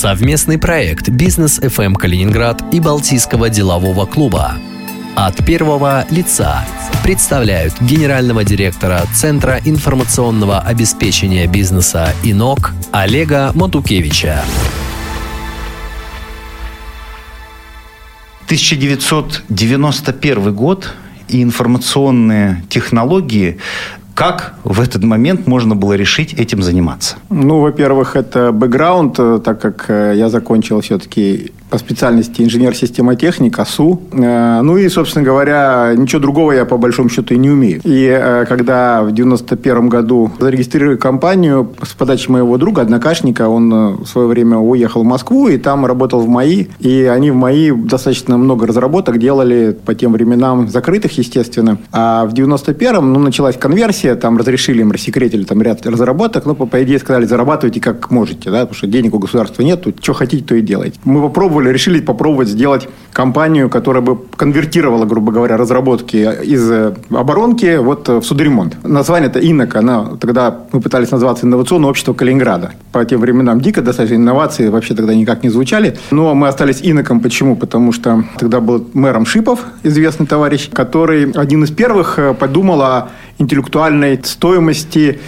Совместный проект «Бизнес FM Калининград» и Балтийского делового клуба. От первого лица представляют генерального директора Центра информационного обеспечения бизнеса «Инок» Олега Матукевича. 1991 год и информационные технологии как в этот момент можно было решить этим заниматься? Ну, во-первых, это бэкграунд, э, так как э, я закончил все-таки по специальности инженер-системотехник, АСУ. Э, ну и, собственно говоря, ничего другого я по большому счету и не умею. И э, когда в 91 году зарегистрировали компанию с подачи моего друга, однокашника, он э, в свое время уехал в Москву и там работал в МАИ. И они в МАИ достаточно много разработок делали по тем временам закрытых, естественно. А в 91-м ну, началась конверсия, там разрешили им, рассекретили там ряд разработок, но по, по идее сказали, зарабатывайте как можете, да, потому что денег у государства нет, что хотите, то и делайте. Мы попробовали попробовали, решили попробовать сделать компанию, которая бы конвертировала, грубо говоря, разработки из э, оборонки вот э, в судоремонт. Название это Инок, она тогда мы пытались назваться инновационное общество Калининграда. По тем временам дико достаточно инновации вообще тогда никак не звучали. Но мы остались Иноком. Почему? Потому что тогда был мэром Шипов, известный товарищ, который один из первых э, подумал о интеллектуальной стоимости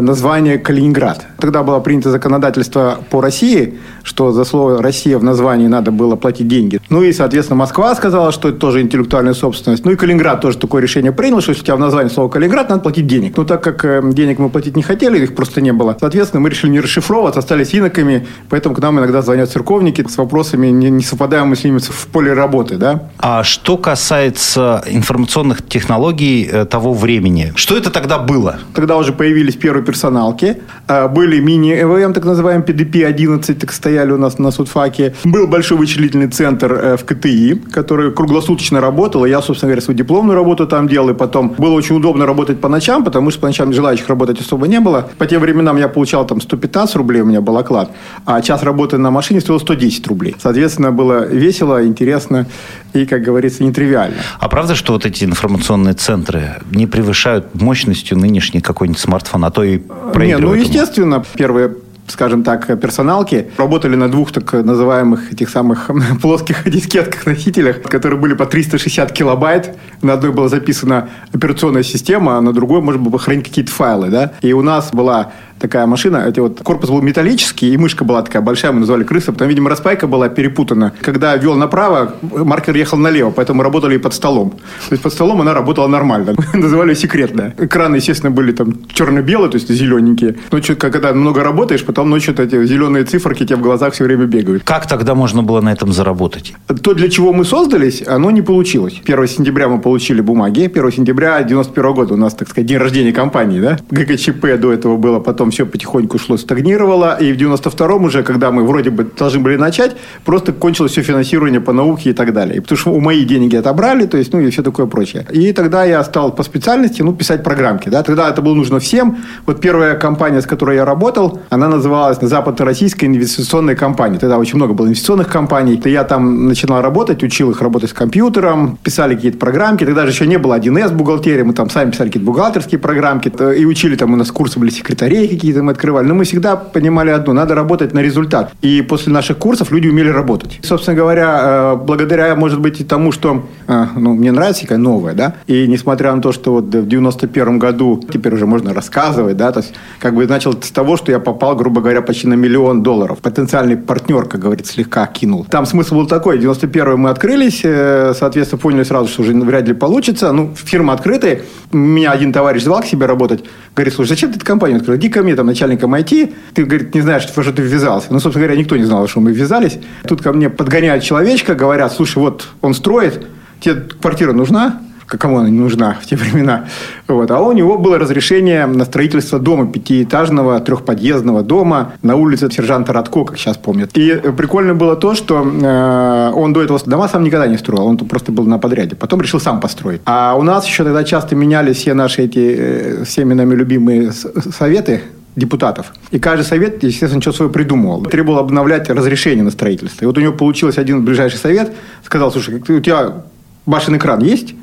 названия Калининград. Тогда было принято законодательство по России, что за слово «Россия» в названии надо было платить деньги. Ну и, соответственно, Москва сказала, что это тоже интеллектуальная собственность. Ну и Калининград тоже такое решение принял, что если у тебя в названии слово «Калининград», надо платить денег. Но так как э, денег мы платить не хотели, их просто не было, соответственно, мы решили не расшифровываться, остались иноками, поэтому к нам иногда звонят церковники с вопросами, не, не совпадаем мы с ними в поле работы. Да? А что касается информационных технологий э, того времени, что это тогда было? Тогда уже появились первые персоналки, э, были мини-ЭВМ, так называемый, PDP-11, так стояли у нас на судфаке. Был большой вычислительный центр э, в КТИ, который круглосуточно работал. Я, собственно говоря, свою дипломную работу там делал. И потом было очень удобно работать по ночам, потому что по ночам желающих работать особо не было. По тем временам я получал там 115 рублей, у меня был оклад. А час работы на машине стоил 110 рублей. Соответственно, было весело, интересно и, как говорится, нетривиально. А правда, что вот эти информационные центры не превышают мощностью нынешний какой-нибудь смартфон, а то и проигрывают? Не, ну, естественно, первые скажем так, персоналки, работали на двух так называемых этих самых плоских дискетках носителях, которые были по 360 килобайт. На одной была записана операционная система, а на другой можно было хранить какие-то файлы. Да? И у нас была такая машина. Эти вот корпус был металлический, и мышка была такая большая, мы назвали крыса. Потом, видимо, распайка была перепутана. Когда вел направо, маркер ехал налево, поэтому работали и под столом. То есть под столом она работала нормально. Называли ее секретная. Экраны, естественно, были там черно-белые, то есть зелененькие. Но что, когда много работаешь, потом ночью эти зеленые циферки тебе в глазах все время бегают. Как тогда можно было на этом заработать? То, для чего мы создались, оно не получилось. 1 сентября мы получили бумаги. 1 сентября 91 года у нас, так сказать, день рождения компании, да? ГКЧП до этого было, потом все потихоньку шло, стагнировало. И в 92-м уже, когда мы вроде бы должны были начать, просто кончилось все финансирование по науке и так далее. И потому что у мои деньги отобрали, то есть, ну, и все такое прочее. И тогда я стал по специальности, ну, писать программки, да. Тогда это было нужно всем. Вот первая компания, с которой я работал, она называлась Западно-Российская инвестиционная компания. Тогда очень много было инвестиционных компаний. Я там начинал работать, учил их работать с компьютером, писали какие-то программки. Тогда же еще не было 1С бухгалтерии, мы там сами писали какие-то бухгалтерские программки. И учили там у нас курсы были секретарей какие-то мы открывали. Но мы всегда понимали одно, надо работать на результат. И после наших курсов люди умели работать. Собственно говоря, э, благодаря, может быть, и тому, что э, ну, мне нравится какая новая, да, и несмотря на то, что вот в 91 году теперь уже можно рассказывать, да, то есть как бы начал с того, что я попал, грубо говоря, почти на миллион долларов. Потенциальный партнер, как говорится, слегка кинул. Там смысл был такой, 91 мы открылись, э, соответственно, поняли сразу, что уже вряд ли получится. Ну, фирма открытая. Меня один товарищ звал к себе работать. Говорит, слушай, зачем ты эту компанию открыл? Иди ко мне, там, начальником IT. Ты, говорит, не знаешь, что, что ты ввязался. Ну, собственно говоря, никто не знал, что мы ввязались. Тут ко мне подгоняют человечка, говорят, слушай, вот он строит, тебе квартира нужна? кому она не нужна в те времена. Вот. А у него было разрешение на строительство дома пятиэтажного, трехподъездного дома на улице сержанта Радко, как сейчас помнят. И прикольно было то, что э, он до этого дома сам никогда не строил, он просто был на подряде. Потом решил сам построить. А у нас еще тогда часто менялись все наши эти э, всеми нами любимые советы депутатов. И каждый совет, естественно, что свое придумывал. Требовал обновлять разрешение на строительство. И вот у него получилось один ближайший совет, сказал, слушай, у тебя башенный кран есть?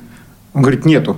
Он говорит, нету.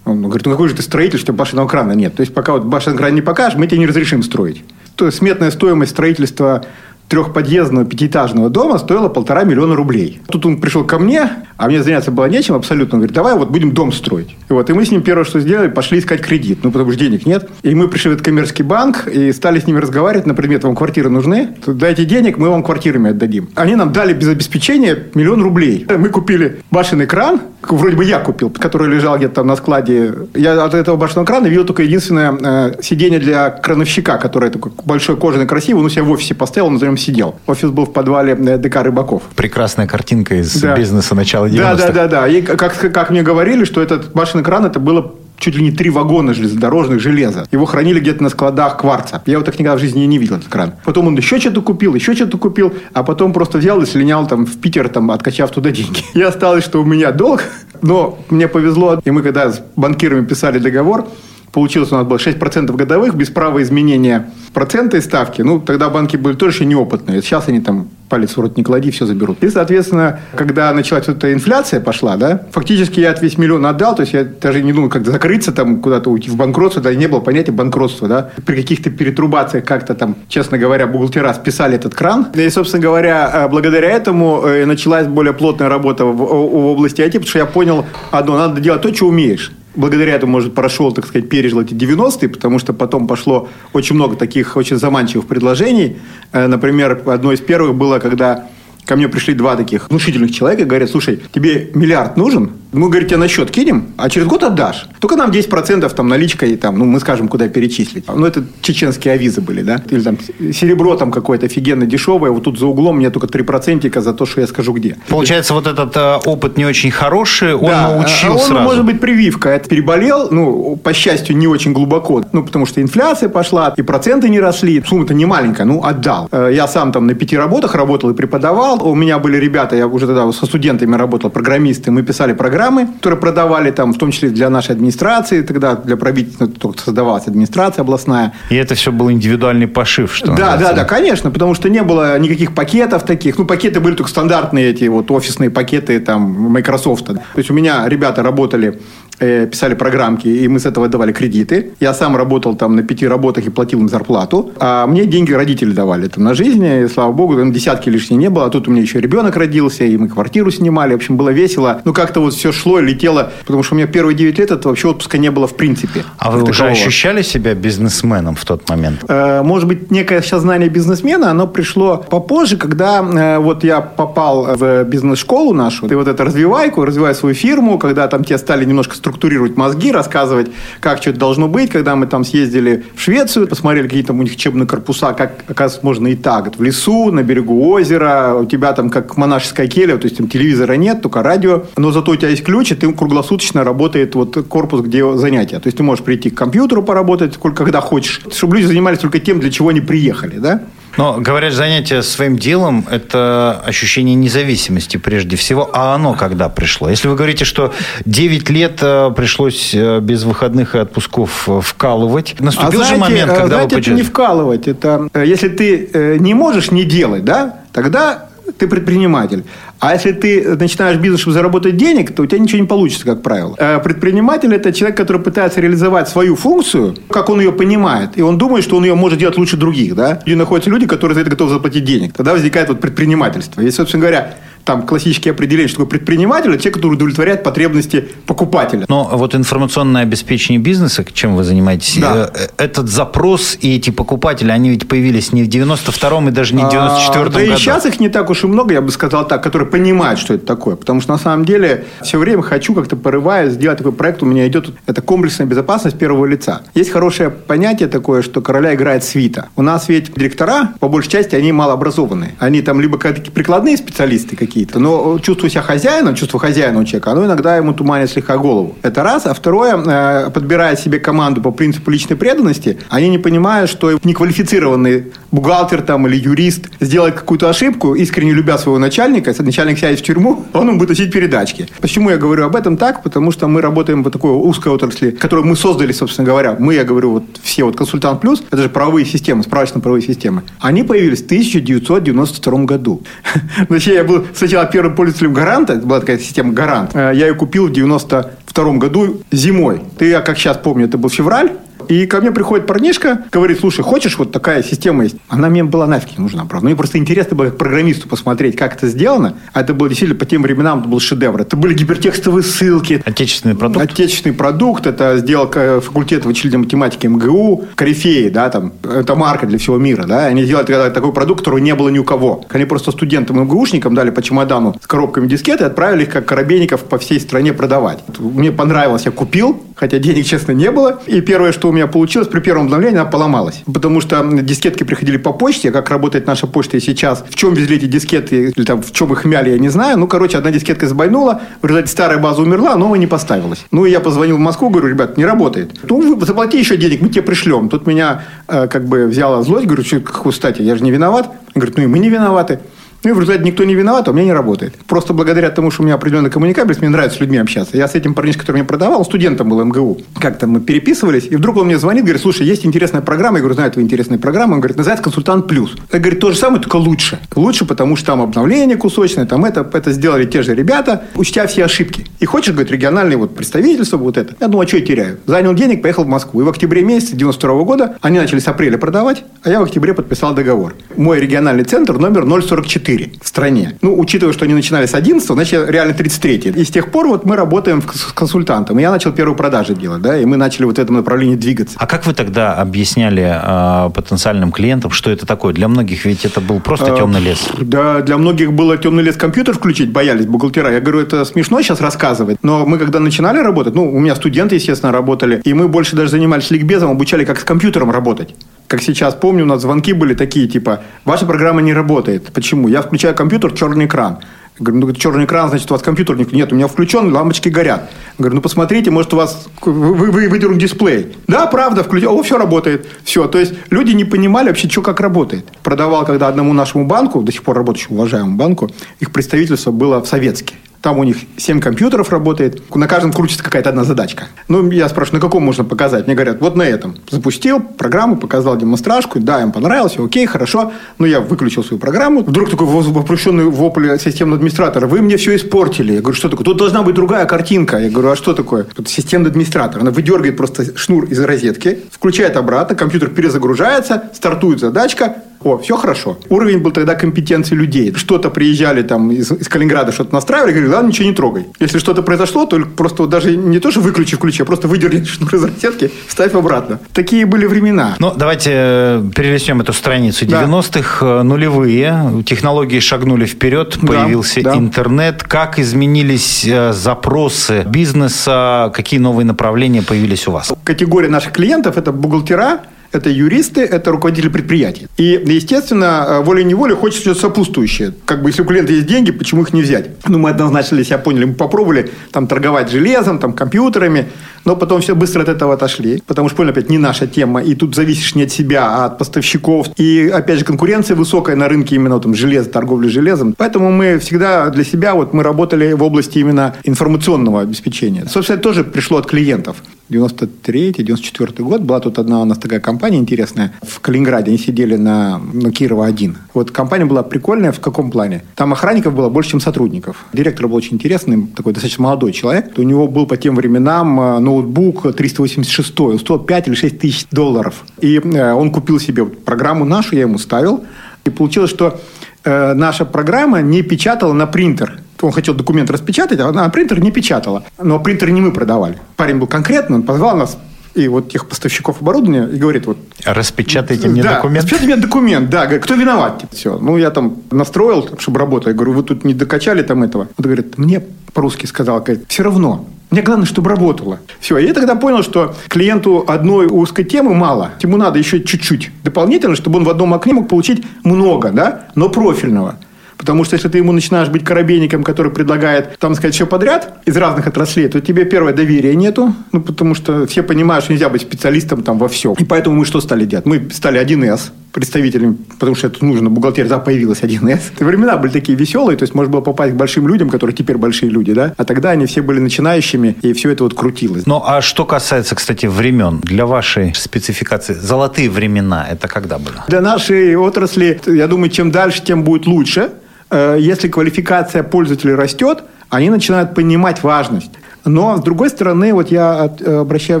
Он говорит, ну какой же ты строитель, что башенного крана нет. То есть, пока вот башенный кран не покажешь, мы тебе не разрешим строить. То есть, сметная стоимость строительства трехподъездного пятиэтажного дома стоила полтора миллиона рублей. Тут он пришел ко мне, а мне заняться было нечем абсолютно. Он говорит, давай вот будем дом строить. И вот, и мы с ним первое, что сделали, пошли искать кредит. Ну, потому что денег нет. И мы пришли в этот коммерческий банк и стали с ними разговаривать на предмет, вам квартиры нужны? Дайте денег, мы вам квартирами отдадим. Они нам дали без обеспечения миллион рублей. Мы купили башенный кран, вроде бы я купил, который лежал где-то там на складе. Я от этого башенного крана видел только единственное э, сиденье для крановщика, которое такое большое кожаное, красивое. Он у себя в офисе поставил, он на нем сидел. Офис был в подвале э, ДК Рыбаков. Прекрасная картинка из да. бизнеса начала 90-х. Да, да, да, да. И как, как мне говорили, что этот башенный кран, это было чуть ли не три вагона железнодорожных железа. Его хранили где-то на складах кварца. Я его так никогда в жизни не видел, этот кран. Потом он еще что-то купил, еще что-то купил, а потом просто взял и слинял там в Питер, там, откачав туда деньги. И осталось, что у меня долг, но мне повезло, и мы когда с банкирами писали договор, получилось у нас было 6% годовых без права изменения процента и ставки. Ну, тогда банки были тоже еще неопытные. Сейчас они там палец в рот не клади, все заберут. И, соответственно, когда началась вот эта инфляция пошла, да, фактически я весь миллион отдал, то есть я даже не думал, как закрыться там, куда-то уйти в банкротство, да, не было понятия банкротства, да. При каких-то перетрубациях как-то там, честно говоря, бухгалтера списали этот кран. И, собственно говоря, э, благодаря этому э, началась более плотная работа в, в области IT, потому что я понял одно, надо делать то, что умеешь благодаря этому, может, прошел, так сказать, пережил эти 90-е, потому что потом пошло очень много таких очень заманчивых предложений. Э, например, одно из первых было, когда ко мне пришли два таких внушительных человека и говорят, слушай, тебе миллиард нужен? Мы, говорим, тебе на счет кинем, а через год отдашь. Только нам 10% там наличкой, там, ну, мы скажем, куда перечислить. Ну, это чеченские авизы были, да? Или там серебро там какое-то офигенно дешевое, вот тут за углом мне только 3% за то, что я скажу где. Получается, вот этот э, опыт не очень хороший, он да, научил он, сразу. может быть, прививка. Это переболел, ну, по счастью, не очень глубоко. Ну, потому что инфляция пошла, и проценты не росли. Сумма-то не маленькая, ну, отдал. Э, я сам там на пяти работах работал и преподавал. У меня были ребята, я уже тогда со студентами работал, программисты, мы писали программы программы, которые продавали там, в том числе для нашей администрации, тогда для правительства только создавалась администрация областная. И это все был индивидуальный пошив, что Да, называется. да, да, конечно, потому что не было никаких пакетов таких. Ну, пакеты были только стандартные эти вот офисные пакеты там Microsoft. То есть у меня ребята работали Э, писали программки, и мы с этого давали кредиты. Я сам работал там на пяти работах и платил им зарплату. А мне деньги родители давали там на жизнь. И, слава богу, там десятки лишней не было. А тут у меня еще ребенок родился, и мы квартиру снимали. В общем, было весело. Ну, как-то вот все шло и летело. Потому что у меня первые 9 лет это вообще отпуска не было в принципе. А вы уже ощущали себя бизнесменом в тот момент? Э, может быть, некое сейчас знание бизнесмена, оно пришло попозже, когда э, вот я попал в бизнес-школу нашу. Ты вот это развивайку, развивай свою фирму, когда там тебе стали немножко структурировать мозги, рассказывать, как что-то должно быть. Когда мы там съездили в Швецию, посмотрели какие там у них учебные корпуса, как, оказывается, можно и так. В лесу, на берегу озера, у тебя там как монашеская келья, то есть там телевизора нет, только радио, но зато у тебя есть ключ, и ты круглосуточно работает вот корпус, где занятия. То есть ты можешь прийти к компьютеру поработать, сколько, когда хочешь, чтобы люди занимались только тем, для чего они приехали, да? Но, говорят, занятие своим делом – это ощущение независимости прежде всего. А оно когда пришло? Если вы говорите, что 9 лет э, пришлось э, без выходных и отпусков э, вкалывать, наступил а знаете, же момент, когда знаете, вы... это не вкалывать. Это если ты не можешь не делать, да, тогда ты предприниматель. А если ты начинаешь бизнес, чтобы заработать денег, то у тебя ничего не получится, как правило. Э, предприниматель – это человек, который пытается реализовать свою функцию, как он ее понимает, и он думает, что он ее может делать лучше других. Да? И находятся люди, которые за это готовы заплатить денег. Тогда возникает вот предпринимательство. И, собственно говоря, там классические определения, что такое предприниматель, это те, которые удовлетворяют потребности покупателя. Но вот информационное обеспечение бизнеса, чем вы занимаетесь, да. Э, этот запрос и эти покупатели, они ведь появились не в 92-м и даже не в 94-м а, да году. и сейчас их не так уж и много, я бы сказал так, которые понимают, что это такое. Потому что на самом деле все время хочу как-то порываясь сделать такой проект, у меня идет, это комплексная безопасность первого лица. Есть хорошее понятие такое, что короля играет свита. У нас ведь директора, по большей части, они малообразованные. Они там либо какие-то прикладные специалисты какие какие-то. Но чувство себя хозяином, чувство хозяина у человека, оно иногда ему туманит слегка голову. Это раз. А второе, э, подбирая себе команду по принципу личной преданности, они не понимают, что неквалифицированный бухгалтер там или юрист сделает какую-то ошибку, искренне любя своего начальника, если начальник сядет в тюрьму, он ему будет носить передачки. Почему я говорю об этом так? Потому что мы работаем в такой узкой отрасли, которую мы создали, собственно говоря. Мы, я говорю, вот все вот консультант плюс, это же правовые системы, справочно-правовые системы. Они появились в 1992 году. Значит, я был сначала первым пользователем гаранта, была такая система гарант. Э, я ее купил в 92 году зимой. Ты, я как сейчас помню, это был февраль, И ко мне приходит парнишка, говорит, слушай, хочешь, вот такая система есть. Она мне была нафиг не нужна, правда. Мне просто интересно было как программисту посмотреть, как это сделано. А это было действительно по тем временам, это был шедевр. Это были гипертекстовые ссылки. Отечественный продукт. Отечественный продукт. Это сделал факультет вычислительной математики МГУ. Корифеи, да, там. Это марка для всего мира, да. Они сделали такой продукт, которого не было ни у кого. Они просто студентам МГУшникам дали по чемодану с коробками дискеты и отправили их как коробейников по всей стране продавать. Мне понравилось, я купил, хотя денег, честно, не было. И первое, что у меня получилось, при первом обновлении она поломалась. Потому что дискетки приходили по почте, как работает наша почта и сейчас. В чем везли эти дискеты, или там в чем их мяли, я не знаю. Ну, короче, одна дискетка сбойнула, в результате старая база умерла, новая не поставилась. Ну, и я позвонил в Москву, говорю, ребят, не работает. Ну, вы заплати еще денег, мы тебе пришлем. Тут меня э, как бы взяла злость, говорю, что, кстати, я же не виноват. Говорит, ну и мы не виноваты. Ну и в результате никто не виноват, а у меня не работает. Просто благодаря тому, что у меня определенная коммуникабельность, мне нравится с людьми общаться. Я с этим парнишкой, который мне продавал, студентом был МГУ. Как-то мы переписывались, и вдруг он мне звонит, говорит, слушай, есть интересная программа. Я говорю, знаю твои интересные программы. Он говорит, называется «Консультант плюс». Я говорю, то же самое, только лучше. Лучше, потому что там обновление кусочное, там это, это сделали те же ребята, учтя все ошибки. И хочешь, говорит, региональное вот представительство, вот это. Я думаю, а что я теряю? Занял денег, поехал в Москву. И в октябре месяце 92 года они начали с апреля продавать, а я в октябре подписал договор. Мой региональный центр номер 044 в стране. Ну, учитывая, что они начинали с 11, значит, реально 33 И с тех пор вот мы работаем с консультантом. Я начал первую продажу делать, да, и мы начали вот в этом направлении двигаться. А как вы тогда объясняли э, потенциальным клиентам, что это такое? Для многих ведь это был просто темный лес. Да, для многих было темный лес компьютер включить, боялись бухгалтера. Я говорю, это смешно сейчас рассказывать. Но мы когда начинали работать, ну, у меня студенты, естественно, работали, и мы больше даже занимались ликбезом, обучали, как с компьютером работать как сейчас помню, у нас звонки были такие, типа, ваша программа не работает. Почему? Я включаю компьютер, черный экран. Говорю, ну, черный экран, значит, у вас компьютер нет. Нет, у меня включен, лампочки горят. Говорю, ну, посмотрите, может, у вас вы, вы, выдернут дисплей. Да, правда, включил. О, все работает. Все. То есть, люди не понимали вообще, что как работает. Продавал, когда одному нашему банку, до сих пор работающему уважаемому банку, их представительство было в Советске. Там у них 7 компьютеров работает. На каждом крутится какая-то одна задачка. Ну, я спрашиваю, на каком можно показать? Мне говорят, вот на этом. Запустил программу, показал демонстрашку. Да, им понравилось, окей, хорошо. Но я выключил свою программу. Вдруг такой вопрощенный вопль системного администратора. Вы мне все испортили. Я говорю, что такое? Тут должна быть другая картинка. Я говорю, а что такое? Тут системный администратор. Она выдергивает просто шнур из розетки, включает обратно, компьютер перезагружается, стартует задачка, о, все хорошо. Уровень был тогда компетенции людей. Что-то приезжали там из, из Калининграда, что-то настраивали, говорили, ладно, ничего не трогай. Если что-то произошло, то просто вот даже не то, что выключи, включи, а просто выдерни шнур из розетки, ставь обратно. Такие были времена. Ну, давайте э, перелистнем эту страницу. 90-х, да. Э, нулевые, технологии шагнули вперед, появился да, да. интернет. Как изменились э, запросы бизнеса, какие новые направления появились у вас? Категория наших клиентов – это бухгалтера, это юристы, это руководители предприятий. И, естественно, э, волей-неволей хочется что-то сопутствующее. Как бы, если у клиента есть деньги, почему их не взять? Ну, мы однозначно для себя поняли, мы попробовали там торговать железом, там, компьютерами, но потом все быстро от этого отошли, потому что, понял, опять, не наша тема, и тут зависишь не от себя, а от поставщиков. И, опять же, конкуренция высокая на рынке именно там железа, торговли железом. Поэтому мы всегда для себя, вот мы работали в области именно информационного обеспечения. Собственно, это тоже пришло от клиентов. 93-94 год. Была тут одна у нас такая компания интересная. В Калининграде они сидели на, на Кирова-1. Вот компания была прикольная в каком плане? Там охранников было больше, чем сотрудников. Директор был очень интересный, такой достаточно молодой человек. У него был по тем временам э, ноутбук 386, стоил 5 или 6 тысяч долларов. И э, он купил себе программу нашу, я ему ставил. И получилось, что э, наша программа не печатала на принтер он хотел документ распечатать, а принтер не печатала. Но принтер не мы продавали. Парень был конкретный, он позвал нас и вот тех поставщиков оборудования и говорит вот... Распечатайте мне да, документ. распечатайте мне документ, да. Говорит, кто виноват? Все. Ну, я там настроил, чтобы работать. Я говорю, вы тут не докачали там этого. Он говорит, мне по-русски сказал, говорит, все равно. Мне главное, чтобы работало. Все. Я тогда понял, что клиенту одной узкой темы мало. Ему надо еще чуть-чуть дополнительно, чтобы он в одном окне мог получить много, да, но профильного. Потому что если ты ему начинаешь быть коробейником, который предлагает, там сказать, все подряд из разных отраслей, то тебе первое доверия нету. Ну, потому что все понимают, что нельзя быть специалистом там во всем. И поэтому мы что стали делать? Мы стали 1С представителями, потому что это нужно, бухгалтерия, да, появилась 1С. И времена были такие веселые, то есть можно было попасть к большим людям, которые теперь большие люди, да, а тогда они все были начинающими, и все это вот крутилось. Ну, а что касается, кстати, времен, для вашей спецификации, золотые времена, это когда было? Для нашей отрасли, я думаю, чем дальше, тем будет лучше, если квалификация пользователей растет, они начинают понимать важность. Но, с другой стороны, вот я э, обращаю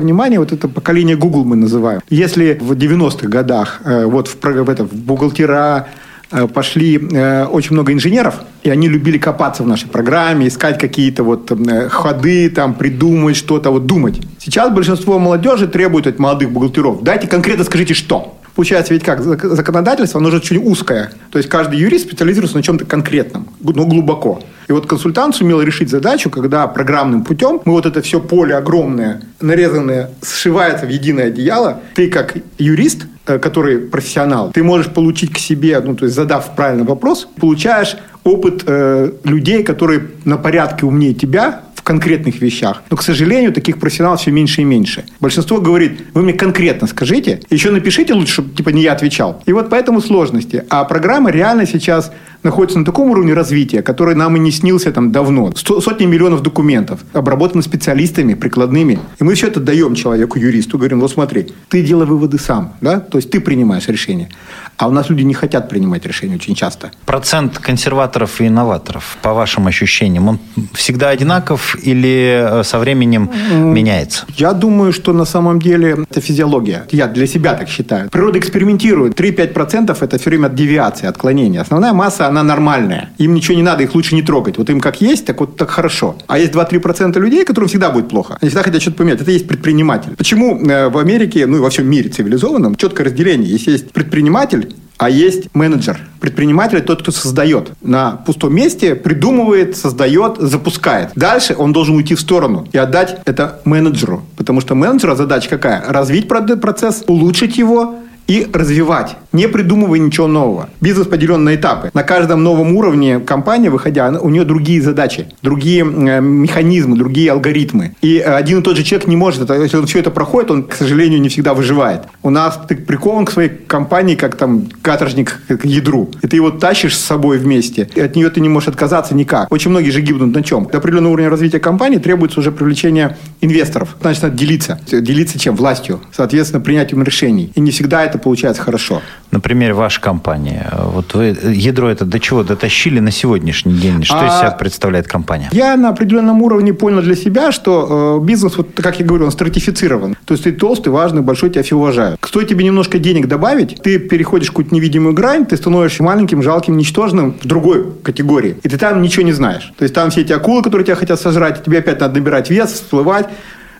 внимание, вот это поколение Google мы называем. Если в 90-х годах э, вот в, в, это, в бухгалтера, Э, пошли э, очень много инженеров, и они любили копаться в нашей программе, искать какие-то вот э, ходы, там, придумать что-то, вот думать. Сейчас большинство молодежи требует от молодых бухгалтеров, дайте конкретно скажите, что. Получается ведь как, законодательство, оно же очень узкое. То есть каждый юрист специализируется на чем-то конкретном, но глубоко. И вот консультант сумел решить задачу, когда программным путем мы вот это все поле огромное, нарезанное, сшивается в единое одеяло. Ты как юрист, э, который профессионал, ты можешь получить к себе, ну, то есть задав правильный вопрос, получаешь опыт э, людей, которые на порядке умнее тебя, конкретных вещах. Но, к сожалению, таких профессионалов все меньше и меньше. Большинство говорит, вы мне конкретно скажите, еще напишите лучше, чтобы типа не я отвечал. И вот поэтому сложности. А программа реально сейчас находится на таком уровне развития, который нам и не снился там давно. Сотни миллионов документов, обработаны специалистами, прикладными. И мы все это даем человеку, юристу, говорим, вот смотри, ты делай выводы сам, да, то есть ты принимаешь решение. А у нас люди не хотят принимать решения очень часто. Процент консерваторов и инноваторов, по вашим ощущениям, он всегда одинаков или э, со временем меняется? Я думаю, что на самом деле это физиология. Я для себя так считаю. Природа экспериментирует. 3-5% это все время девиации, отклонения. Основная масса, она нормальная. Им ничего не надо, их лучше не трогать. Вот им как есть, так вот так хорошо. А есть 2-3% людей, которым всегда будет плохо. Они всегда хотят что-то поменять. Это есть предприниматель. Почему э, в Америке, ну и во всем мире цивилизованном, четкое разделение. Если есть предприниматель, а есть менеджер. Предприниматель – тот, кто создает. На пустом месте придумывает, создает, запускает. Дальше он должен уйти в сторону и отдать это менеджеру. Потому что менеджера задача какая? Развить процесс, улучшить его, и развивать, не придумывая ничего нового. Бизнес поделен на этапы. На каждом новом уровне компания, выходя, у нее другие задачи, другие э, механизмы, другие алгоритмы. И э, один и тот же человек не может это. Если он все это проходит, он, к сожалению, не всегда выживает. У нас ты прикован к своей компании, как там каторжник к ядру. И ты его тащишь с собой вместе. И от нее ты не можешь отказаться никак. Очень многие же гибнут на чем? До определенного уровня развития компании требуется уже привлечение инвесторов. Значит, надо делиться. Делиться чем? Властью. Соответственно, принятием решений. И не всегда это получается хорошо. Например, ваша компания. Вот вы ядро это до чего дотащили на сегодняшний день? Что а, из себя представляет компания? Я на определенном уровне понял для себя, что э, бизнес, вот как я говорю, он стратифицирован. То есть ты толстый, важный, большой, тебя все уважают. Стоит тебе немножко денег добавить, ты переходишь какую-то невидимую грань, ты становишься маленьким, жалким, ничтожным в другой категории. И ты там ничего не знаешь. То есть там все эти акулы, которые тебя хотят сожрать, тебе опять надо набирать вес, всплывать.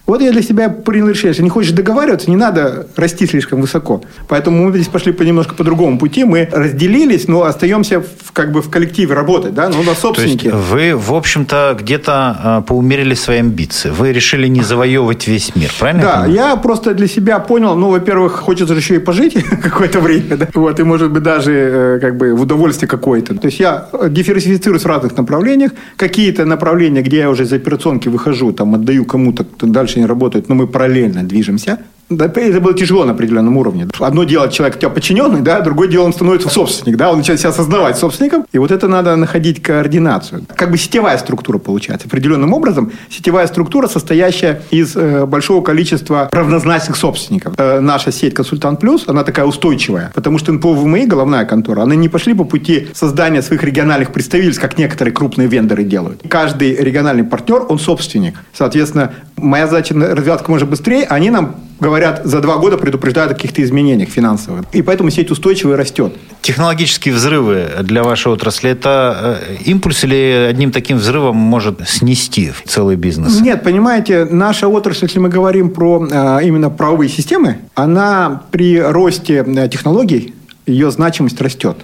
Вот я для себя принял решение, если не хочешь договариваться, не надо расти слишком высоко. Поэтому мы здесь пошли по немножко по другому пути. Мы разделились, но остаемся в, как бы в коллективе работать, да, ну, на собственники. То есть вы, в общем-то, где-то э, поумерили свои амбиции. Вы решили не завоевывать весь мир, правильно? Да, я, я просто для себя понял, ну, во-первых, хочется же еще и пожить какое-то время, да, вот, и, может быть, даже э, как бы в удовольствие какое-то. То есть я диверсифицируюсь в разных направлениях. Какие-то направления, где я уже из операционки выхожу, там, отдаю кому-то, дальше не работают, но мы параллельно движемся. Это было тяжело на определенном уровне. Одно дело человек у тебя подчиненный, да, другое дело он становится собственник, да, он начинает себя осознавать собственником, и вот это надо находить координацию. Как бы сетевая структура получается. Определенным образом сетевая структура, состоящая из э, большого количества равнозначных собственников. Э, наша сеть «Консультант Плюс», она такая устойчивая, потому что НПО ВМИ, головная контора, они не пошли по пути создания своих региональных представительств, как некоторые крупные вендоры делают. Каждый региональный партнер, он собственник. Соответственно, моя задача развиваться как можно быстрее, они нам говорят, за два года предупреждают о каких-то изменениях финансовых. И поэтому сеть устойчивая растет. Технологические взрывы для вашей отрасли – это э, импульс или одним таким взрывом может снести целый бизнес? Нет, понимаете, наша отрасль, если мы говорим про э, именно правовые системы, она при росте э, технологий, ее значимость растет.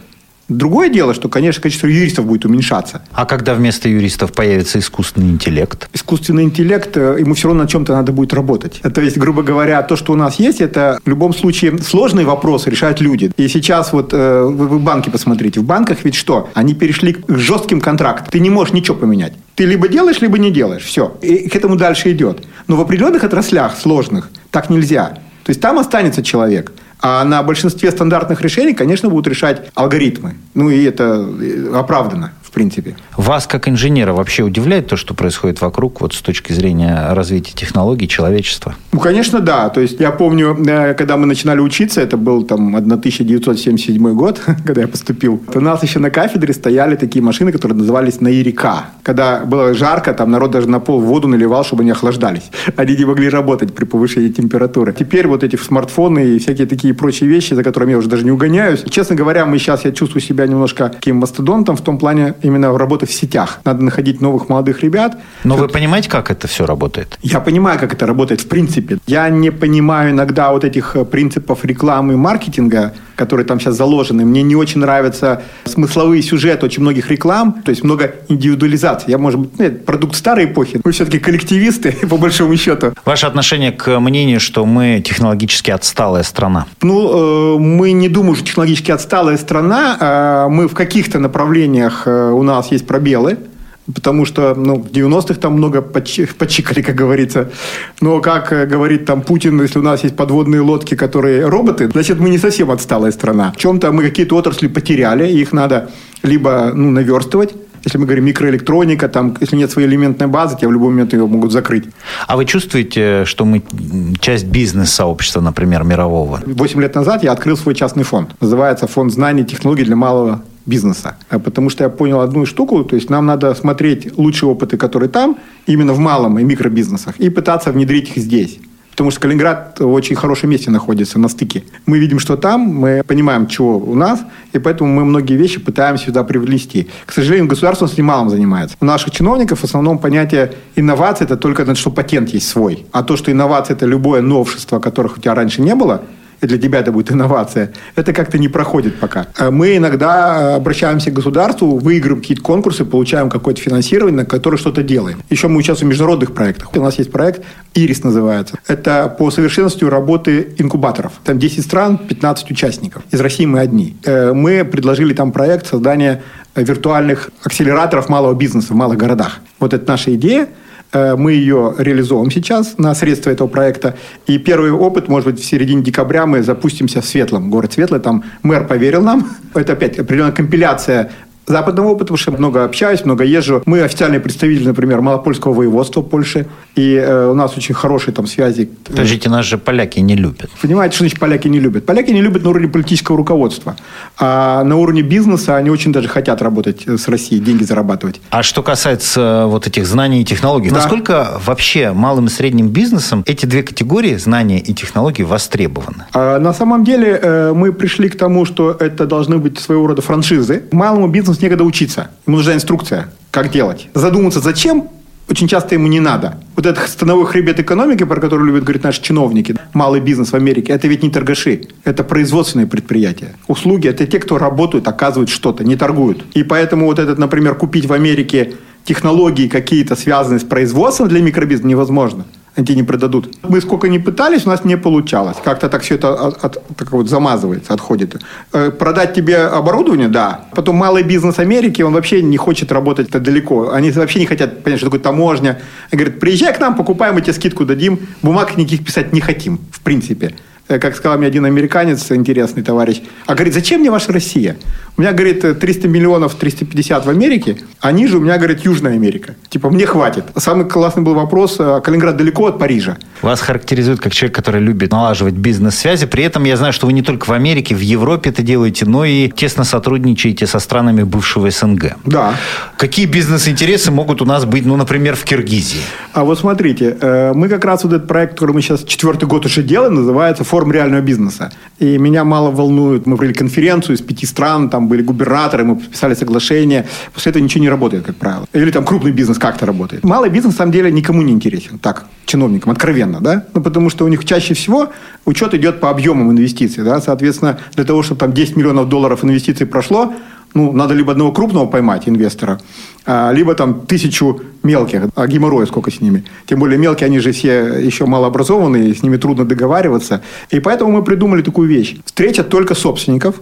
Другое дело, что, конечно, количество юристов будет уменьшаться. А когда вместо юристов появится искусственный интеллект? Искусственный интеллект, э, ему все равно на чем-то надо будет работать. То есть, грубо говоря, то, что у нас есть, это в любом случае сложные вопросы решают люди. И сейчас вот э, вы банки посмотрите. В банках ведь что? Они перешли к жестким контрактам. Ты не можешь ничего поменять. Ты либо делаешь, либо не делаешь. Все. И к этому дальше идет. Но в определенных отраслях сложных так нельзя. То есть там останется человек – а на большинстве стандартных решений, конечно, будут решать алгоритмы. Ну и это э, оправдано принципе. Вас, как инженера, вообще удивляет то, что происходит вокруг, вот с точки зрения развития технологий человечества? Ну, конечно, да. То есть я помню, э, когда мы начинали учиться, это был там 1977 год, когда я поступил, у нас еще на кафедре стояли такие машины, которые назывались наирика. Когда было жарко, там народ даже на пол воду наливал, чтобы они охлаждались. Они не могли работать при повышении температуры. Теперь вот эти смартфоны и всякие такие прочие вещи, за которыми я уже даже не угоняюсь. Честно говоря, мы сейчас, я чувствую себя немножко таким мастодонтом в том плане именно работы в сетях. Надо находить новых молодых ребят. Но вы понимаете, как это все работает? Я понимаю, как это работает в принципе. Я не понимаю иногда вот этих э, принципов рекламы и маркетинга, которые там сейчас заложены. Мне не очень нравятся смысловые сюжеты очень многих реклам, то есть много индивидуализации. Я, может быть, нет, продукт старой эпохи. Мы все-таки коллективисты, по большому счету. Ваше отношение к мнению, что мы технологически отсталая страна? Ну, э, мы не думаем, что технологически отсталая страна. Э, мы в каких-то направлениях э, у нас есть пробелы. Потому что ну, в 90-х там много почикали, как говорится. Но, как э, говорит там Путин, если у нас есть подводные лодки, которые роботы, значит, мы не совсем отсталая страна. В чем-то мы какие-то отрасли потеряли, их надо либо ну, наверстывать, если мы говорим микроэлектроника, там, если нет своей элементной базы, тебя в любой момент ее могут закрыть. А вы чувствуете, что мы часть бизнес-сообщества, например, мирового? Восемь лет назад я открыл свой частный фонд. Называется «Фонд знаний и технологий для малого бизнеса. А потому что я понял одну штуку, то есть нам надо смотреть лучшие опыты, которые там, именно в малом и микробизнесах, и пытаться внедрить их здесь. Потому что Калининград в очень хорошем месте находится, на стыке. Мы видим, что там, мы понимаем, чего у нас, и поэтому мы многие вещи пытаемся сюда привнести. К сожалению, государство с немалым занимается. У наших чиновников в основном понятие инновации – это только что патент есть свой. А то, что инновация – это любое новшество, которых у тебя раньше не было – и для тебя это будет инновация, это как-то не проходит пока. А мы иногда обращаемся к государству, выиграем какие-то конкурсы, получаем какое-то финансирование, на которое что-то делаем. Еще мы участвуем в международных проектах. У нас есть проект «Ирис» называется. Это по совершенству работы инкубаторов. Там 10 стран, 15 участников. Из России мы одни. Э, мы предложили там проект создания виртуальных акселераторов малого бизнеса в малых городах. Вот это наша идея. Э, мы ее реализуем сейчас на средства этого проекта. И первый опыт, может быть, в середине декабря мы запустимся в Светлом. Город Светлый, там мэр поверил нам. Это опять определенная компиляция западного опыта, потому что много общаюсь, много езжу. Мы официальные представители, например, Малопольского воеводства Польши, и э, у нас очень хорошие там связи. Подождите, нас же поляки не любят. Понимаете, что значит поляки не любят? Поляки не любят на уровне политического руководства, а на уровне бизнеса они очень даже хотят работать с Россией, деньги зарабатывать. А что касается э, вот этих знаний и технологий, да. насколько вообще малым и средним бизнесом эти две категории, знания и технологии, востребованы? А, на самом деле э, мы пришли к тому, что это должны быть своего рода франшизы. Малому бизнесу бизнес некогда учиться. Ему нужна инструкция, как делать. Задуматься, зачем, очень часто ему не надо. Вот этот становой хребет экономики, про который любят говорить наши чиновники, малый бизнес в Америке, это ведь не торгаши, это производственные предприятия. Услуги – это те, кто работают, оказывают что-то, не торгуют. И поэтому вот этот, например, купить в Америке технологии какие-то, связанные с производством для микробизнеса, невозможно они не продадут. Мы сколько ни пытались, у нас не получалось. Как-то так все это от, от, так вот замазывается, отходит. Э, продать тебе оборудование, да. Потом малый бизнес Америки, он вообще не хочет работать это далеко. Они вообще не хотят понять, что такое таможня. Они говорят, приезжай к нам, покупаем, мы тебе скидку дадим. Бумаг никаких писать не хотим, в принципе. Э, как сказал мне один американец, интересный товарищ, а говорит, зачем мне ваша Россия? У меня, говорит, 300 миллионов, 350 в Америке, а ниже у меня, говорит, Южная Америка. Типа, мне хватит. Самый классный был вопрос, э, Калининград далеко от Парижа. Вас характеризует как человек, который любит налаживать бизнес-связи. При этом я знаю, что вы не только в Америке, в Европе это делаете, но и тесно сотрудничаете со странами бывшего СНГ. Да. Какие бизнес-интересы могут у нас быть, ну, например, в Киргизии? А вот смотрите, э, мы как раз вот этот проект, который мы сейчас четвертый год уже делаем, называется форм реального бизнеса. И меня мало волнует. Мы провели конференцию из пяти стран, там были губернаторы, мы подписали соглашение. После этого ничего не работает, как правило. Или там крупный бизнес как-то работает. Малый бизнес, на самом деле, никому не интересен. Так, чиновникам, откровенно, да? Ну, потому что у них чаще всего учет идет по объемам инвестиций, да? Соответственно, для того, чтобы там 10 миллионов долларов инвестиций прошло, ну, надо либо одного крупного поймать инвестора, а, либо там тысячу мелких, а геморроя сколько с ними. Тем более мелкие, они же все еще малообразованные, с ними трудно договариваться. И поэтому мы придумали такую вещь. Встреча только собственников,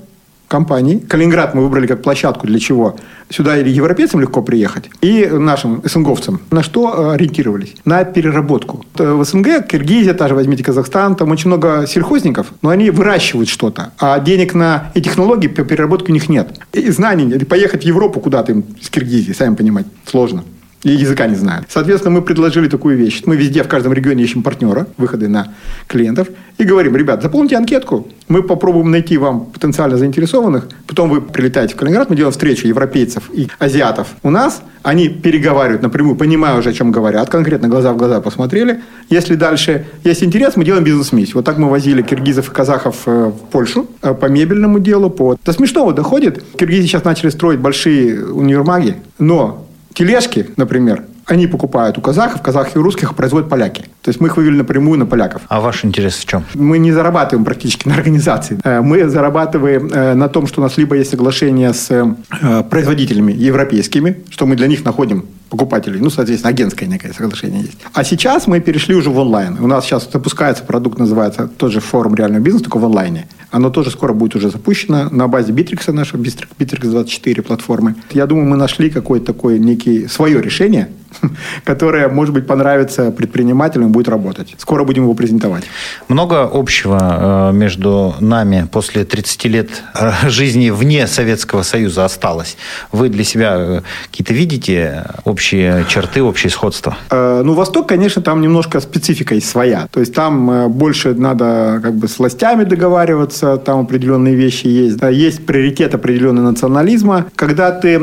компаний. Калининград мы выбрали как площадку для чего? Сюда или европейцам легко приехать, и нашим СНГовцам. На что э, ориентировались? На переработку. Э, в СНГ, Киргизия, та же возьмите Казахстан, там очень много сельхозников, но они выращивают что-то, а денег на и технологий по переработке у них нет. И знаний нет. И поехать в Европу куда-то им с Киргизии, сами понимаете, сложно и языка не знают. Соответственно, мы предложили такую вещь. Мы везде, в каждом регионе ищем партнера, выходы на клиентов, и говорим, ребят, заполните анкетку, мы попробуем найти вам потенциально заинтересованных, потом вы прилетаете в Калининград, мы делаем встречу европейцев и азиатов у нас, они переговаривают напрямую, понимая уже, о чем говорят, конкретно глаза в глаза посмотрели. Если дальше есть интерес, мы делаем бизнес-миссию. Вот так мы возили киргизов и казахов э, в Польшу э, по мебельному делу, по... До смешного доходит. Киргизы сейчас начали строить большие универмаги, но тележки, например, они покупают у казахов, казахов и русских производят поляки. То есть мы их вывели напрямую на поляков. А ваш интерес в чем? Мы не зарабатываем практически на организации. Э, мы зарабатываем э, на том, что у нас либо есть соглашение с э, производителями европейскими, что мы для них находим покупателей. Ну, соответственно, агентское некое соглашение есть. А сейчас мы перешли уже в онлайн. У нас сейчас запускается продукт, называется тоже форум реального бизнеса, только в онлайне. Оно тоже скоро будет уже запущено на базе Bittrex нашего, Bittrex 24 платформы. Я думаю, мы нашли какое-то такое некий свое решение, которое, может быть, понравится предпринимателям и будет работать. Скоро будем его презентовать. Много общего э, между нами после 30 лет э, жизни вне Советского Союза осталось. Вы для себя э, какие-то видите общие черты, общие сходства? Ну, Восток, конечно, там немножко специфика есть своя. То есть там больше надо как бы с властями договариваться, там определенные вещи есть. Есть приоритет определенный национализма. Когда ты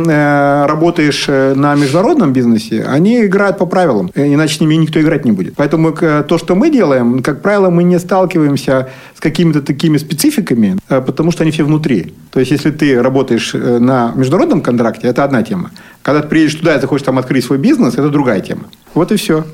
работаешь на международном бизнесе, они играют по правилам, э, иначе с ними никто играть не будет. Поэтому то, что мы делаем, как правило, мы не сталкиваемся какими-то такими спецификами, э, потому что они все внутри. То есть, если ты работаешь э, на международном контракте, это одна тема. Когда ты приедешь туда и захочешь там открыть свой бизнес, это другая тема. Вот и все.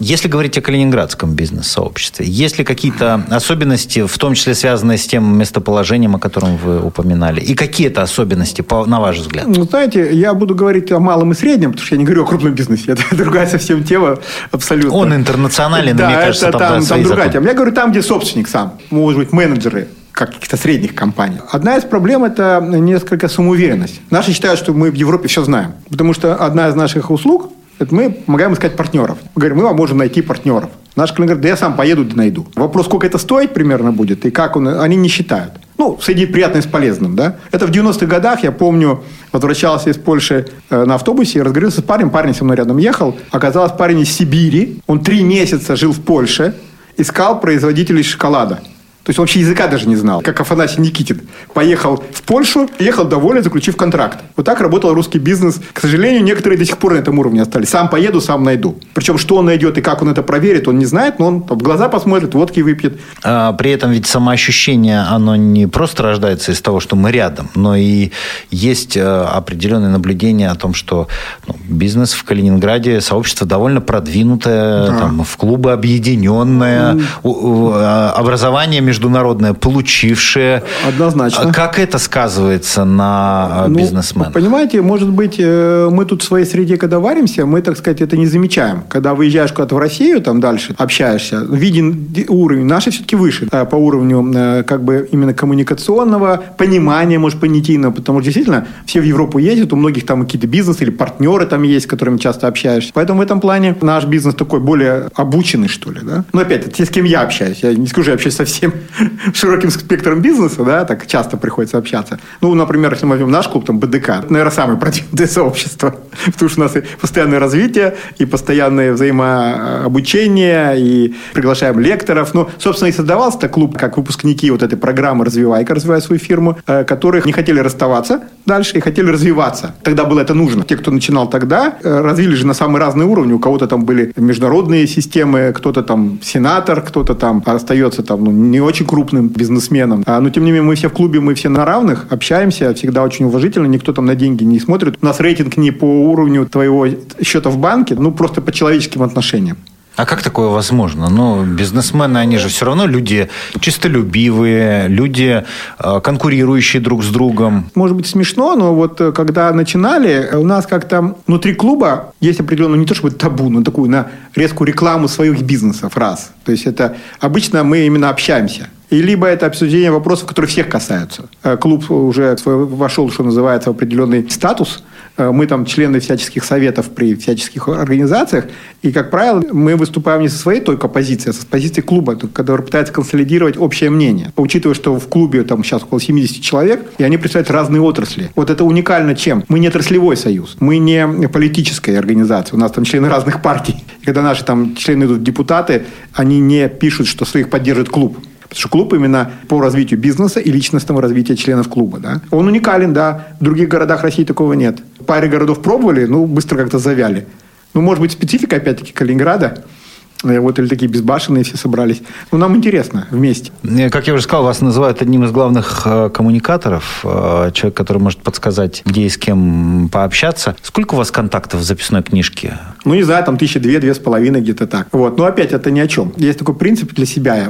Если говорить о калининградском бизнес-сообществе, есть ли какие-то особенности, в том числе связанные с тем местоположением, о котором вы упоминали? И какие это особенности, на ваш взгляд? Ну, знаете, я буду говорить о малом и среднем, потому что я не говорю о крупном бизнесе. Это другая совсем тема абсолютно. Он интернациональный, да, мне кажется, это там, там, там другая тема. Я говорю там, где собственник сам. Может быть, менеджеры каких-то средних компаний. Одна из проблем – это несколько самоуверенность. Наши считают, что мы в Европе все знаем. Потому что одна из наших услуг это мы помогаем искать партнеров. Мы говорим, мы вам можем найти партнеров. Наш клиент говорит, да я сам поеду и найду. Вопрос, сколько это стоит примерно будет и как он, они не считают. Ну, соединить приятное с полезным, да. Это в 90-х годах, я помню, возвращался из Польши э, на автобусе и разговаривался с парнем, парень со мной рядом ехал. Оказалось, парень из Сибири, он три месяца жил в Польше, искал производителей шоколада. То есть он вообще языка даже не знал, как Афанасий Никитин. Поехал в Польшу, ехал доволен, заключив контракт. Вот так работал русский бизнес. К сожалению, некоторые до сих пор на этом уровне остались. Сам поеду, сам найду. Причем, что он найдет и как он это проверит, он не знает, но он в глаза посмотрит, водки выпьет. А, при этом ведь самоощущение, оно не просто рождается из того, что мы рядом, но и есть э, определенное наблюдение о том, что ну, бизнес в Калининграде, сообщество довольно продвинутое, да. там, в клубы объединенное, mm. образование между международное, получившее. Однозначно. Как это сказывается на ну, бизнесменах? Понимаете, может быть, э, мы тут в своей среде, когда варимся, мы, так сказать, это не замечаем. Когда выезжаешь куда-то в Россию, там дальше общаешься, виден уровень. Наши все-таки выше э, по уровню э, как бы именно коммуникационного, понимания, может, понятийного. Потому что действительно все в Европу ездят, у многих там какие-то бизнесы или партнеры там есть, с которыми часто общаешься. Поэтому в этом плане наш бизнес такой более обученный, что ли. Да? Но опять, те, с кем я общаюсь. Я не скажу, я общаюсь со всем широким спектром бизнеса, да, так часто приходится общаться. Ну, например, если мы возьмем наш клуб, там, БДК, наверное, самое продвинутое сообщество, потому что у нас и постоянное развитие, и постоянное взаимообучение, и приглашаем лекторов. Ну, собственно, и создавался этот клуб как выпускники вот этой программы «Развивайка», развивая свою фирму, э, которые не хотели расставаться дальше и хотели развиваться. Тогда было это нужно. Те, кто начинал тогда, э, развили же на самые разные уровни. У кого-то там были международные системы, кто-то там сенатор, кто-то там остается там ну, не очень крупным бизнесменом. А, но, тем не менее, мы все в клубе, мы все на равных, общаемся, всегда очень уважительно, никто там на деньги не смотрит. У нас рейтинг не по уровню твоего счета в банке, ну, просто по человеческим отношениям. А как такое возможно? Ну, бизнесмены, они же все равно люди чистолюбивые, люди э, конкурирующие друг с другом. Может быть смешно, но вот э, когда начинали, у нас как-то внутри клуба есть определенный, не то чтобы табу, но такую на резкую рекламу своих бизнесов, раз. То есть это обычно мы именно общаемся. И либо это обсуждение вопросов, которые всех касаются. Э, клуб уже вошел, что называется, в определенный статус. Э, мы там члены всяческих советов при всяческих организациях. И, как правило, мы выступаем не со своей только позиции, а со позиции клуба, который пытается консолидировать общее мнение. Учитывая, что в клубе там сейчас около 70 человек, и они представляют разные отрасли. Вот это уникально чем? Мы не отраслевой союз, мы не политическая организация. У нас там члены разных партий. И когда наши там члены идут депутаты, они не пишут, что своих поддерживает клуб. Потому что клуб именно по развитию бизнеса и личностного развития членов клуба. Да? Он уникален, да. В других городах России такого нет. Паре городов пробовали, ну, быстро как-то завяли. Ну, может быть, специфика, опять-таки, Калининграда – вот или такие безбашенные все собрались. Ну, нам интересно вместе. Э, как я уже сказал, вас называют одним из главных э, коммуникаторов, человек, который может подсказать, где и с кем пообщаться. Сколько у вас контактов в записной книжке? Ну, не знаю, там тысячи две, две с половиной, где-то так. Вот. Но опять это ни о чем. Есть такой принцип для себя.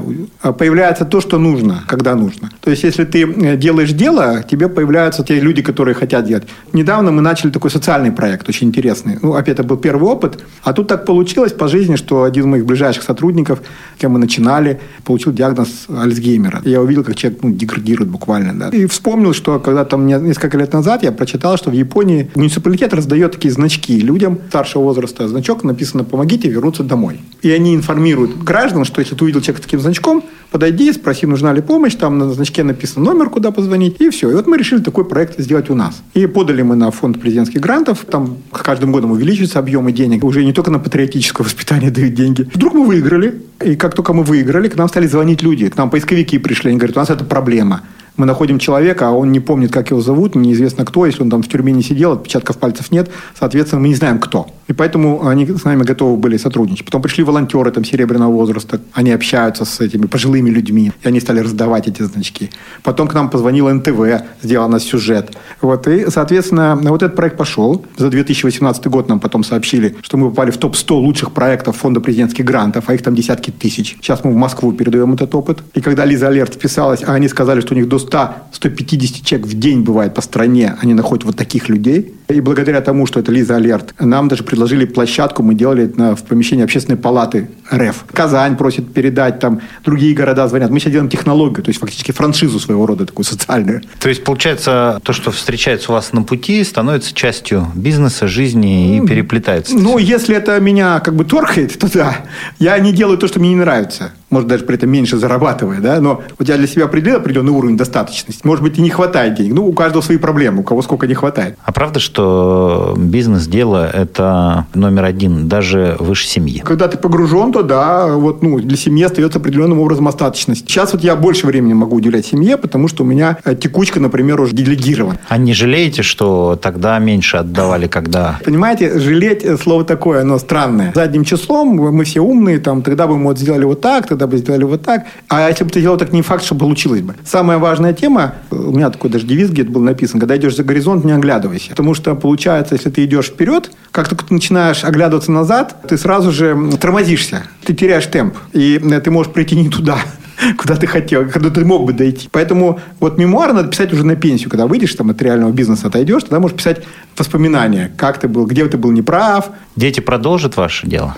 Появляется то, что нужно, когда нужно. То есть, если ты делаешь дело, тебе появляются те люди, которые хотят делать. Недавно мы начали такой социальный проект, очень интересный. Ну, опять это был первый опыт. А тут так получилось по жизни, что один из моих ближайших сотрудников, с кем мы начинали, получил диагноз Альцгеймера. Я увидел, как человек ну, деградирует буквально. Да. И вспомнил, что когда там несколько лет назад я прочитал, что в Японии муниципалитет раздает такие значки людям старшего возраста. Значок написано «Помогите вернуться домой». И они информируют граждан, что если ты увидел человека с таким значком, подойди, спроси, нужна ли помощь, там на значке написан номер, куда позвонить, и все. И вот мы решили такой проект сделать у нас. И подали мы на фонд президентских грантов, там каждым годом увеличиваются объемы денег, уже не только на патриотическое воспитание дают деньги. Вдруг мы выиграли, и как только мы выиграли, к нам стали звонить люди, к нам поисковики пришли, они говорят, у нас это проблема мы находим человека, а он не помнит, как его зовут, неизвестно кто, если он там в тюрьме не сидел, отпечатков пальцев нет, соответственно, мы не знаем, кто. И поэтому они с нами готовы были сотрудничать. Потом пришли волонтеры там серебряного возраста, они общаются с этими пожилыми людьми, и они стали раздавать эти значки. Потом к нам позвонил НТВ, сделал нас сюжет. Вот, и, соответственно, вот этот проект пошел. За 2018 год нам потом сообщили, что мы попали в топ-100 лучших проектов Фонда президентских грантов, а их там десятки тысяч. Сейчас мы в Москву передаем этот опыт. И когда Лиза Алерт вписалась, а они сказали, что у них до 100-150 человек в день бывает по стране, они находят вот таких людей. И благодаря тому, что это Лиза Алерт, нам даже предложили площадку, мы делали это в помещении общественной палаты РФ. Казань просит передать, там другие города звонят. Мы сейчас делаем технологию, то есть фактически франшизу своего рода такую социальную. То есть, получается, то, что встречается у вас на пути, становится частью бизнеса, жизни и переплетается. Ну, если это меня как бы торкает, то да. Я не делаю то, что мне не нравится может, даже при этом меньше зарабатывая, да, но вот я для себя определил определенный уровень достаточности. Может быть, и не хватает денег. Ну, у каждого свои проблемы, у кого сколько не хватает. А правда, что бизнес-дело – это номер один, даже выше семьи? Когда ты погружен, то да, вот, ну, для семьи остается определенным образом остаточность. Сейчас вот я больше времени могу уделять семье, потому что у меня э, текучка, например, уже делегирована. А не жалеете, что тогда меньше отдавали, когда... Понимаете, жалеть э, слово такое, оно странное. Задним числом мы все умные, там, тогда бы мы вот сделали вот так, тогда бы сделали вот так. А если бы ты делал так, не факт, что получилось бы. Самая важная тема, у меня такой даже девиз где-то был написан, когда идешь за горизонт, не оглядывайся. Потому что получается, если ты идешь вперед, как только ты начинаешь оглядываться назад, ты сразу же тормозишься, ты теряешь темп, и э, ты можешь прийти не туда куда ты хотел, куда ты мог бы дойти. Поэтому вот мемуары надо писать уже на пенсию. Когда выйдешь там от реального бизнеса, отойдешь, тогда можешь писать воспоминания, как ты был, где ты был неправ. Дети продолжат ваше дело?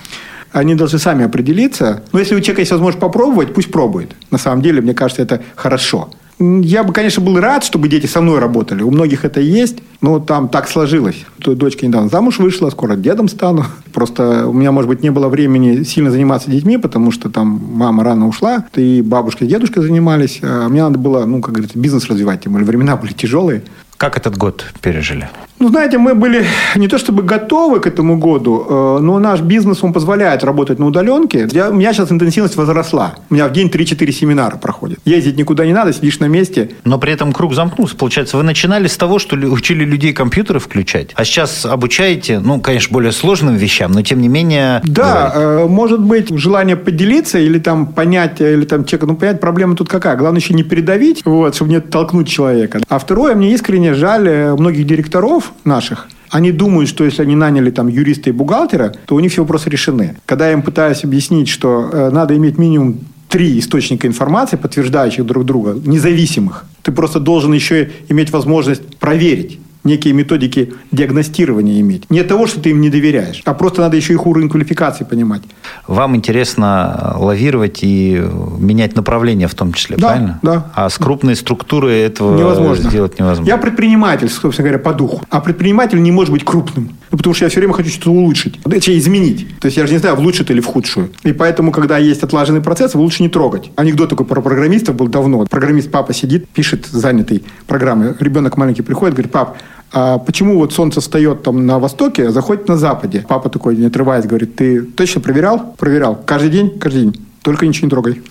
Они должны сами определиться. Но если у человека есть возможность попробовать, пусть пробует. На самом деле, мне кажется, это хорошо. Я бы, конечно, был рад, чтобы дети со мной работали. У многих это есть, но там так сложилось. Дочка недавно замуж вышла, скоро дедом стану. Просто у меня, может быть, не было времени сильно заниматься детьми, потому что там мама рано ушла, и бабушка и дедушка занимались. А мне надо было, ну, как говорится, бизнес развивать, тем более времена были тяжелые. Как этот год пережили? Ну, знаете, мы были не то чтобы готовы к этому году, э, но наш бизнес, он позволяет работать на удаленке. Я, у меня сейчас интенсивность возросла. У меня в день 3-4 семинара проходит. Ездить никуда не надо, сидишь на месте. Но при этом круг замкнулся. Получается, вы начинали с того, что учили людей компьютеры включать, а сейчас обучаете, ну, конечно, более сложным вещам, но тем не менее... Да, э, может быть, желание поделиться или там понять, или там человека, ну, понять, проблема тут какая. Главное еще не передавить, вот, чтобы не толкнуть человека. А второе, мне искренне жаль э, многих директоров наших, они думают, что если они наняли там юриста и бухгалтера, то у них все вопросы решены. Когда я им пытаюсь объяснить, что э, надо иметь минимум три источника информации, подтверждающих друг друга, независимых, ты просто должен еще иметь возможность проверить некие методики диагностирования иметь. Не от того, что ты им не доверяешь, а просто надо еще их уровень квалификации понимать. Вам интересно лавировать и менять направление в том числе, да, правильно? Да. А с крупной структурой этого невозможно. сделать невозможно. Я предприниматель, собственно говоря, по духу. А предприниматель не может быть крупным. Ну, потому что я все время хочу что-то улучшить. Точнее, изменить. То есть я же не знаю, в лучшую или в худшую. И поэтому, когда есть отлаженный процесс, его лучше не трогать. Анекдот такой про программистов был давно. Программист папа сидит, пишет занятый программы. Ребенок маленький приходит, говорит, пап, а почему вот солнце встает там на востоке, а заходит на западе? Папа такой, не отрываясь, говорит, ты точно проверял? Проверял. Каждый день? Каждый день. Только ничего не трогай.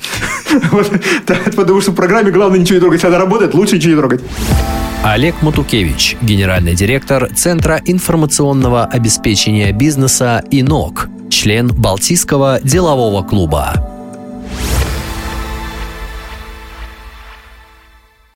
Потому что в программе главное ничего не трогать. Она работает, лучше ничего не трогать. Олег Матукевич, генеральный директор Центра информационного обеспечения бизнеса «ИНОК», член Балтийского делового клуба.